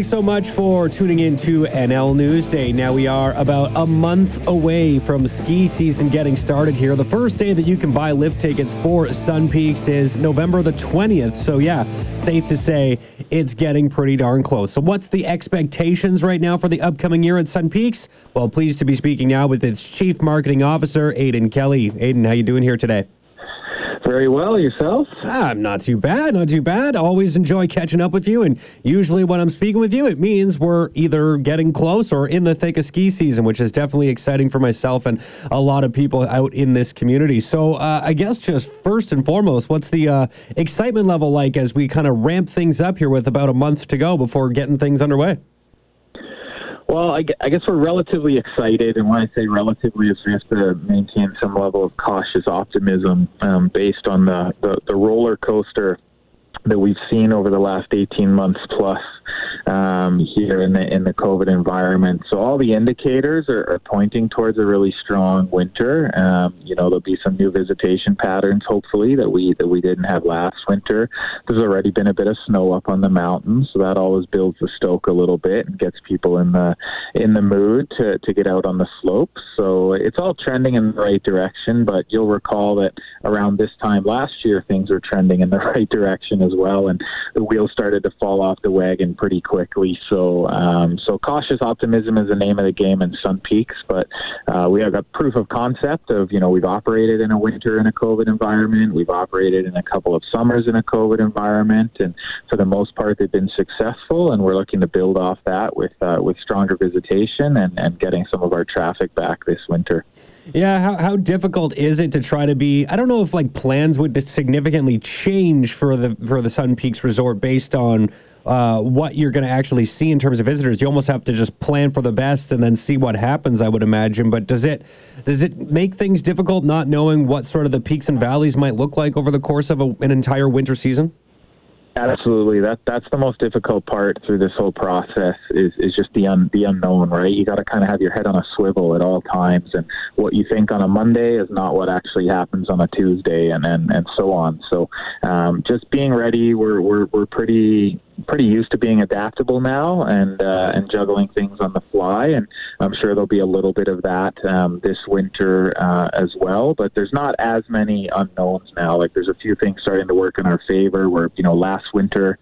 thanks so much for tuning in to NL Newsday. Now we are about a month away from ski season getting started here. The first day that you can buy lift tickets for Sun Peaks is November the 20th. So yeah, safe to say it's getting pretty darn close. So what's the expectations right now for the upcoming year at Sun Peaks? Well, pleased to be speaking now with its Chief Marketing Officer, Aiden Kelly. Aiden, how you doing here today? Very well. Yourself? Ah, not too bad. Not too bad. Always enjoy catching up with you. And usually, when I'm speaking with you, it means we're either getting close or in the thick of ski season, which is definitely exciting for myself and a lot of people out in this community. So, uh, I guess just first and foremost, what's the uh, excitement level like as we kind of ramp things up here with about a month to go before getting things underway? Well, I, I, guess we're relatively excited, and when I say relatively, is we have to maintain some level of cautious optimism um, based on the, the, the roller coaster that we've seen over the last 18 months plus um, here in the in the COVID environment. So all the indicators are, are pointing towards a really strong winter. Um, you know, there'll be some new visitation patterns, hopefully that we that we didn't have last winter. There's already been a bit of snow up on the mountains, so that always builds the stoke a little bit and gets people in the in the mood to to get out on the slopes. So it's all trending in the right direction. But you'll recall that around this time last year, things were trending in the right direction as well, and the wheels started to fall off the wagon pretty quickly. So, um, so cautious optimism is the name of the game in Sun Peaks. But uh, we have a proof of concept of you know we've operated in a winter in a COVID environment. We've operated in a couple of summers in a COVID environment, and for the most part they've been successful. And we're looking to build off that with uh, with stronger visitation and, and getting some of our traffic back this winter. Yeah, how, how difficult is it to try to be? I don't know if like plans would significantly change for the for the Sun Peaks Resort based on uh, what you're going to actually see in terms of visitors. You almost have to just plan for the best and then see what happens. I would imagine. But does it does it make things difficult not knowing what sort of the peaks and valleys might look like over the course of a, an entire winter season? Absolutely, that that's the most difficult part through this whole process is, is just the un, the unknown, right? You got to kind of have your head on a swivel at all times, and what you think on a Monday is not what actually happens on a Tuesday, and and, and so on. So, um, just being ready, we're we're we're pretty pretty used to being adaptable now and uh, and juggling things on the fly. And I'm sure there'll be a little bit of that um, this winter uh, as well. But there's not as many unknowns now. Like there's a few things starting to work in our favor. Where you know last winter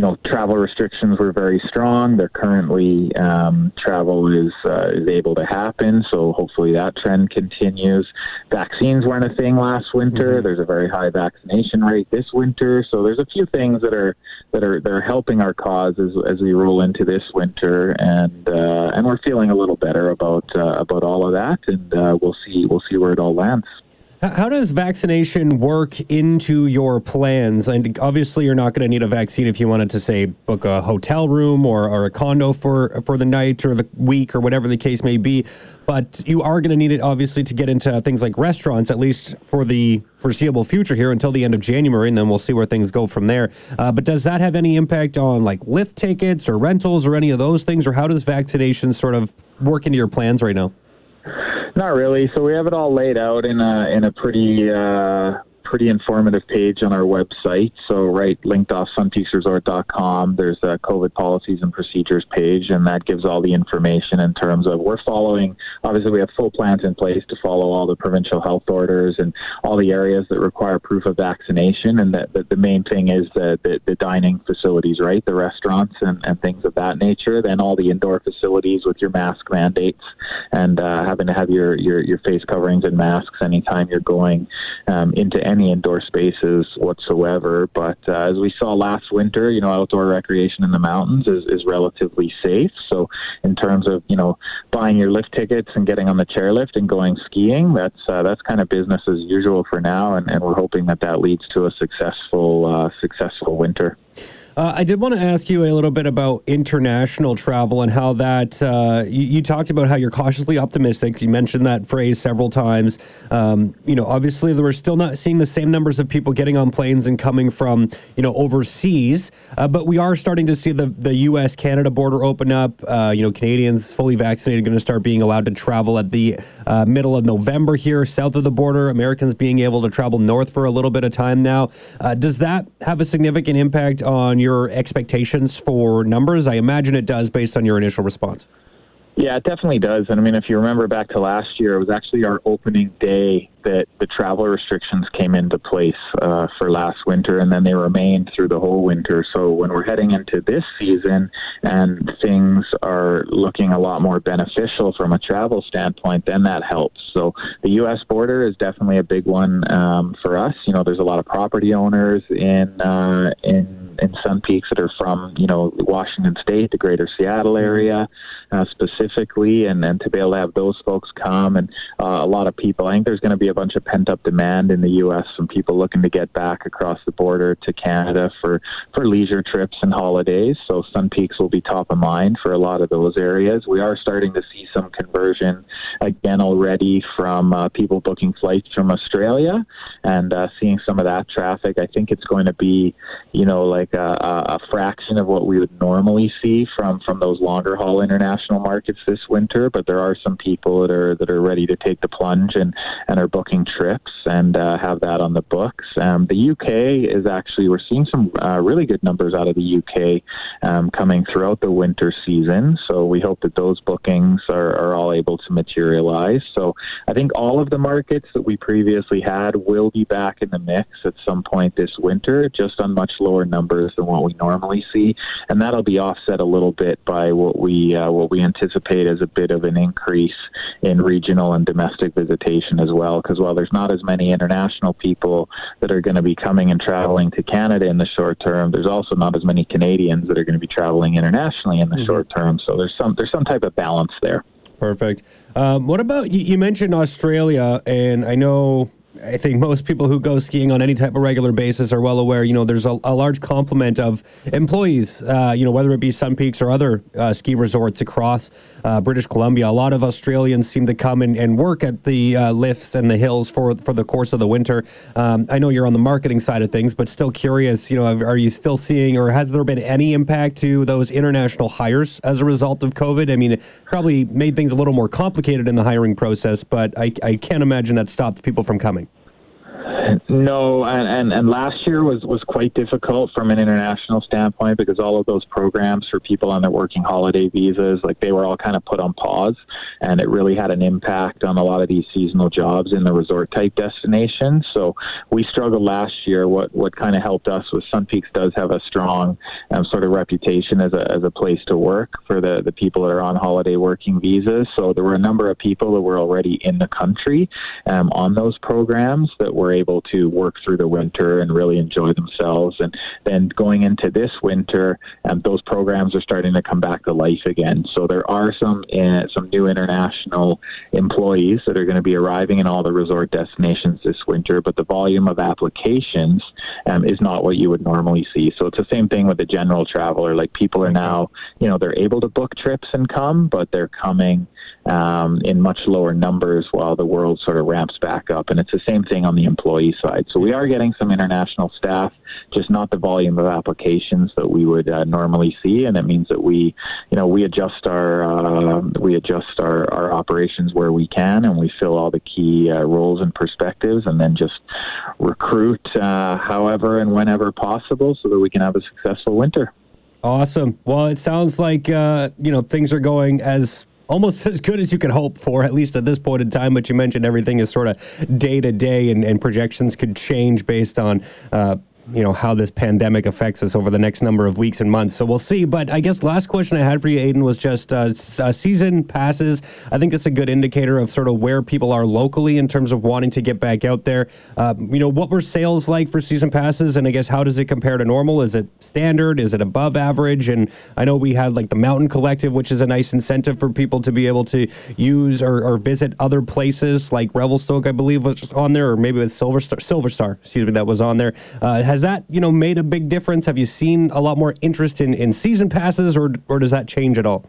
you know, travel restrictions were very strong. They're currently um, travel is uh, is able to happen, so hopefully that trend continues. Vaccines weren't a thing last winter. Mm-hmm. There's a very high vaccination rate this winter, so there's a few things that are that are that are helping our cause as, as we roll into this winter, and uh, and we're feeling a little better about uh, about all of that, and uh, we'll see we'll see where it all lands. How does vaccination work into your plans? And obviously, you're not going to need a vaccine if you wanted to say book a hotel room or, or a condo for for the night or the week or whatever the case may be. But you are going to need it obviously to get into things like restaurants, at least for the foreseeable future here until the end of January, and then we'll see where things go from there. Uh, but does that have any impact on like lift tickets or rentals or any of those things, or how does vaccination sort of work into your plans right now? Not really. So we have it all laid out in a in a pretty uh, pretty informative page on our website. So, right, linked off sunpeaksresort.com, there's a COVID policies and procedures page, and that gives all the information in terms of we're following. Obviously, we have full plans in place to follow all the provincial health orders and all the areas that require proof of vaccination. And that the, the main thing is the, the, the dining facilities, right, the restaurants and, and things of that nature. Then all the indoor facilities with your mask mandates and uh, having to have your, your your face coverings and masks anytime you're going um, into any any indoor spaces whatsoever. But uh, as we saw last winter, you know, outdoor recreation in the mountains is, is relatively safe. So in terms of you know buying your lift tickets and getting on the chairlift and going skiing, that's uh, that's kind of business as usual for now, and, and we're hoping that that leads to a successful uh, successful winter. Uh, I did want to ask you a little bit about international travel and how that uh, you, you, talked about how you're cautiously optimistic. You mentioned that phrase several times. Um, you know, obviously, we're still not seeing the same numbers of people getting on planes and coming from you know overseas, uh, but we are starting to see the the U.S. Canada border open up. Uh, you know, Canadians fully vaccinated going to start being allowed to travel at the uh, middle of November here, south of the border. Americans being able to travel north for a little bit of time now. Uh, does that have a significant impact on your expectations for numbers? I imagine it does based on your initial response. Yeah, it definitely does. And I mean, if you remember back to last year, it was actually our opening day that the travel restrictions came into place uh, for last winter, and then they remained through the whole winter. So when we're heading into this season and things are looking a lot more beneficial from a travel standpoint, then that helps. So the U.S. border is definitely a big one um, for us. You know, there's a lot of property owners in uh, in in Sun Peaks that are from you know Washington State, the Greater Seattle area uh, specifically, and then to be able to have those folks come and uh, a lot of people. I think there's going to be a bunch of pent up demand in the U.S. from people looking to get back across the border to Canada for for leisure trips and holidays. So Sun Peaks will be top of mind for a lot of those areas. We are starting to see some conversion again already from uh, people booking flights from Australia and uh, seeing some of that traffic. I think it's going to be, you know, like a, a fraction of what we would normally see from from those longer haul international markets this winter. But there are some people that are that are ready to take the plunge and and are booking trips and uh, have that on the books. Um, the UK is actually we're seeing some uh, really good numbers out of the UK um, coming throughout the winter season. So we hope that those bookings are, are all able to materialize. So I think all of the markets that we previously had will be back in the mix at some point this winter, just on much lower numbers than what we normally see, and that'll be offset a little bit by what we uh, what we anticipate as a bit of an increase in regional and domestic visitation as well. Because while there's not as many international people that are going to be coming and traveling to Canada in the short term, there's also not as many Canadians that are going to be traveling internationally in the mm-hmm. short term. So there's some there's some type of balance there. Perfect. Um, what about you, you mentioned Australia, and I know I think most people who go skiing on any type of regular basis are well aware, you know, there's a, a large complement of employees, uh, you know, whether it be Sun Peaks or other uh, ski resorts across uh, British Columbia. A lot of Australians seem to come and, and work at the uh, lifts and the hills for for the course of the winter. Um, I know you're on the marketing side of things, but still curious, you know, are you still seeing or has there been any impact to those international hires as a result of COVID? I mean, it probably made things a little more complicated in the hiring process, but I, I can't imagine that stopped people from coming. No, and, and, and last year was, was quite difficult from an international standpoint because all of those programs for people on their working holiday visas, like they were all kind of put on pause, and it really had an impact on a lot of these seasonal jobs in the resort type destinations. So we struggled last year. What what kind of helped us was Sun Peaks does have a strong um, sort of reputation as a as a place to work for the the people that are on holiday working visas. So there were a number of people that were already in the country um, on those programs that were able to work through the winter and really enjoy themselves. And then going into this winter, um, those programs are starting to come back to life again. So there are some uh, some new international employees that are going to be arriving in all the resort destinations this winter, but the volume of applications um, is not what you would normally see. So it's the same thing with the general traveler. Like people are now, you know, they're able to book trips and come, but they're coming um, in much lower numbers while the world sort of ramps back up. And it's the same thing on the employee side. So we are getting some international staff, just not the volume of applications that we would uh, normally see. And it means that we, you know, we adjust our uh, we adjust our, our operations where we can, and we fill all the key uh, roles and perspectives, and then just recruit uh, however and whenever possible, so that we can have a successful winter. Awesome. Well, it sounds like uh, you know things are going as almost as good as you could hope for, at least at this point in time. But you mentioned everything is sort of day to day, and projections could change based on uh, you know how this pandemic affects us over the next number of weeks and months. So we'll see. But I guess last question I had for you, Aiden, was just uh, uh, season passes. I think it's a good indicator of sort of where people are locally in terms of wanting to get back out there. Uh, you know, what were sales like for season passes, and I guess how does it compare to normal? Is it standard? Is it above average? And I know we had like the Mountain Collective, which is a nice incentive for people to be able to use or, or visit other places like Revelstoke, I believe was on there, or maybe with Silver Star, Silver Star, excuse me, that was on there. Uh, has that you know made a big difference? Have you seen a lot more interest in, in season passes, or or does that change at all?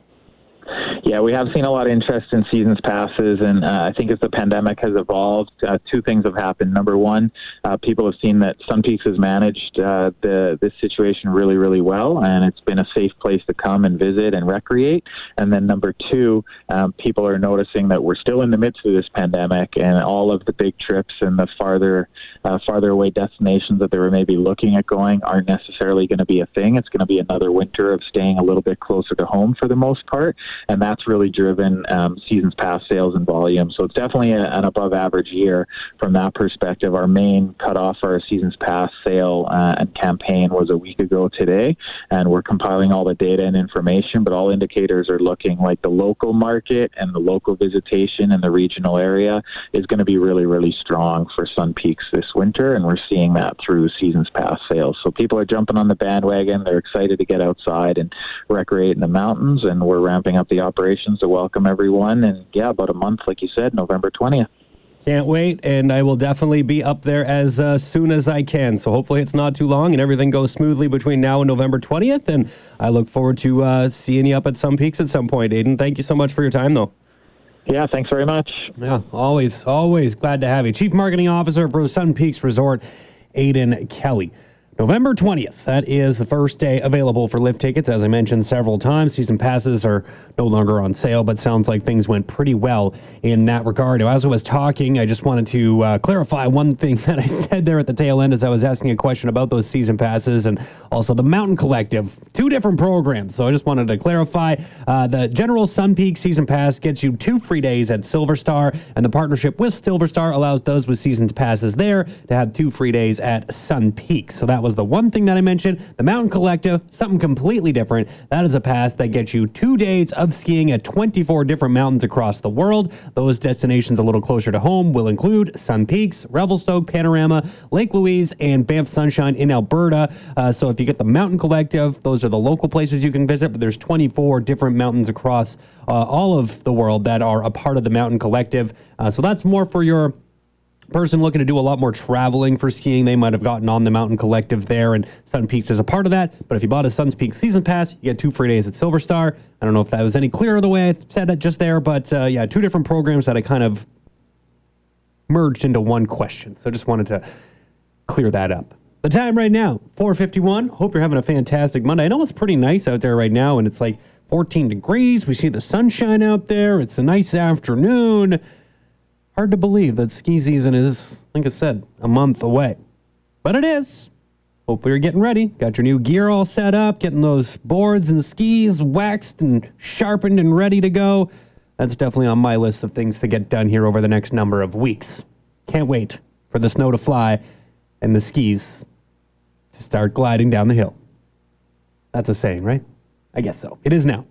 Yeah, we have seen a lot of interest in seasons passes, and uh, I think as the pandemic has evolved, uh, two things have happened. Number one, uh, people have seen that Sun Peaks has managed uh, the this situation really, really well, and it's been a safe place to come and visit and recreate. And then number two, um, people are noticing that we're still in the midst of this pandemic, and all of the big trips and the farther uh, farther away destinations that they were maybe looking at going aren't necessarily going to be a thing. It's going to be another winter of staying a little bit closer to home for the most part, and that's really driven um, seasons pass sales and volume. So it's definitely a, an above average year from that perspective. Our main cutoff for our seasons pass sale uh, and campaign was a week ago today, and we're compiling all the data and information, but all indicators are looking like the local market and the local visitation in the regional area is going to be really, really strong for Sun Peaks this winter, and we're seeing that through seasons pass sales. So people are jumping on the bandwagon. They're excited to get outside and recreate in the mountains, and we're ramping up the operations to welcome everyone. And yeah, about a month, like you said, November 20th. Can't wait, and I will definitely be up there as uh, soon as I can. So hopefully it's not too long and everything goes smoothly between now and November 20th. And I look forward to uh, seeing you up at Sun Peaks at some point, Aiden. Thank you so much for your time, though. Yeah, thanks very much. Yeah, always, always glad to have you. Chief Marketing Officer for Sun Peaks Resort, Aiden Kelly. November 20th, that is the first day available for lift tickets. As I mentioned several times, season passes are no longer on sale, but sounds like things went pretty well in that regard. As I was talking, I just wanted to uh, clarify one thing that I said there at the tail end as I was asking a question about those season passes and also the Mountain Collective. Two different programs. So I just wanted to clarify uh, the General Sun Peak Season Pass gets you two free days at Silver Star, and the partnership with Silver Star allows those with season passes there to have two free days at Sun Peak. So that was the one thing that I mentioned. The Mountain Collective, something completely different. That is a pass that gets you two days of skiing at 24 different mountains across the world. Those destinations a little closer to home will include Sun Peaks, Revelstoke, Panorama, Lake Louise, and Banff Sunshine in Alberta. Uh, so if you get the Mountain Collective, those are the local places you can visit, but there's 24 different mountains across uh, all of the world that are a part of the Mountain Collective. Uh, so that's more for your person looking to do a lot more traveling for skiing, they might have gotten on the Mountain Collective there, and Sun Peaks is a part of that. But if you bought a Sun Peaks season pass, you get two free days at Silver Star. I don't know if that was any clearer the way I said it just there, but uh, yeah, two different programs that I kind of merged into one question. So just wanted to clear that up. The time right now, 4:51. Hope you're having a fantastic Monday. I know it's pretty nice out there right now, and it's like 14 degrees. We see the sunshine out there. It's a nice afternoon. Hard to believe that ski season is, like I said, a month away. But it is. Hopefully, you're getting ready. Got your new gear all set up, getting those boards and skis waxed and sharpened and ready to go. That's definitely on my list of things to get done here over the next number of weeks. Can't wait for the snow to fly and the skis to start gliding down the hill. That's a saying, right? I guess so. It is now.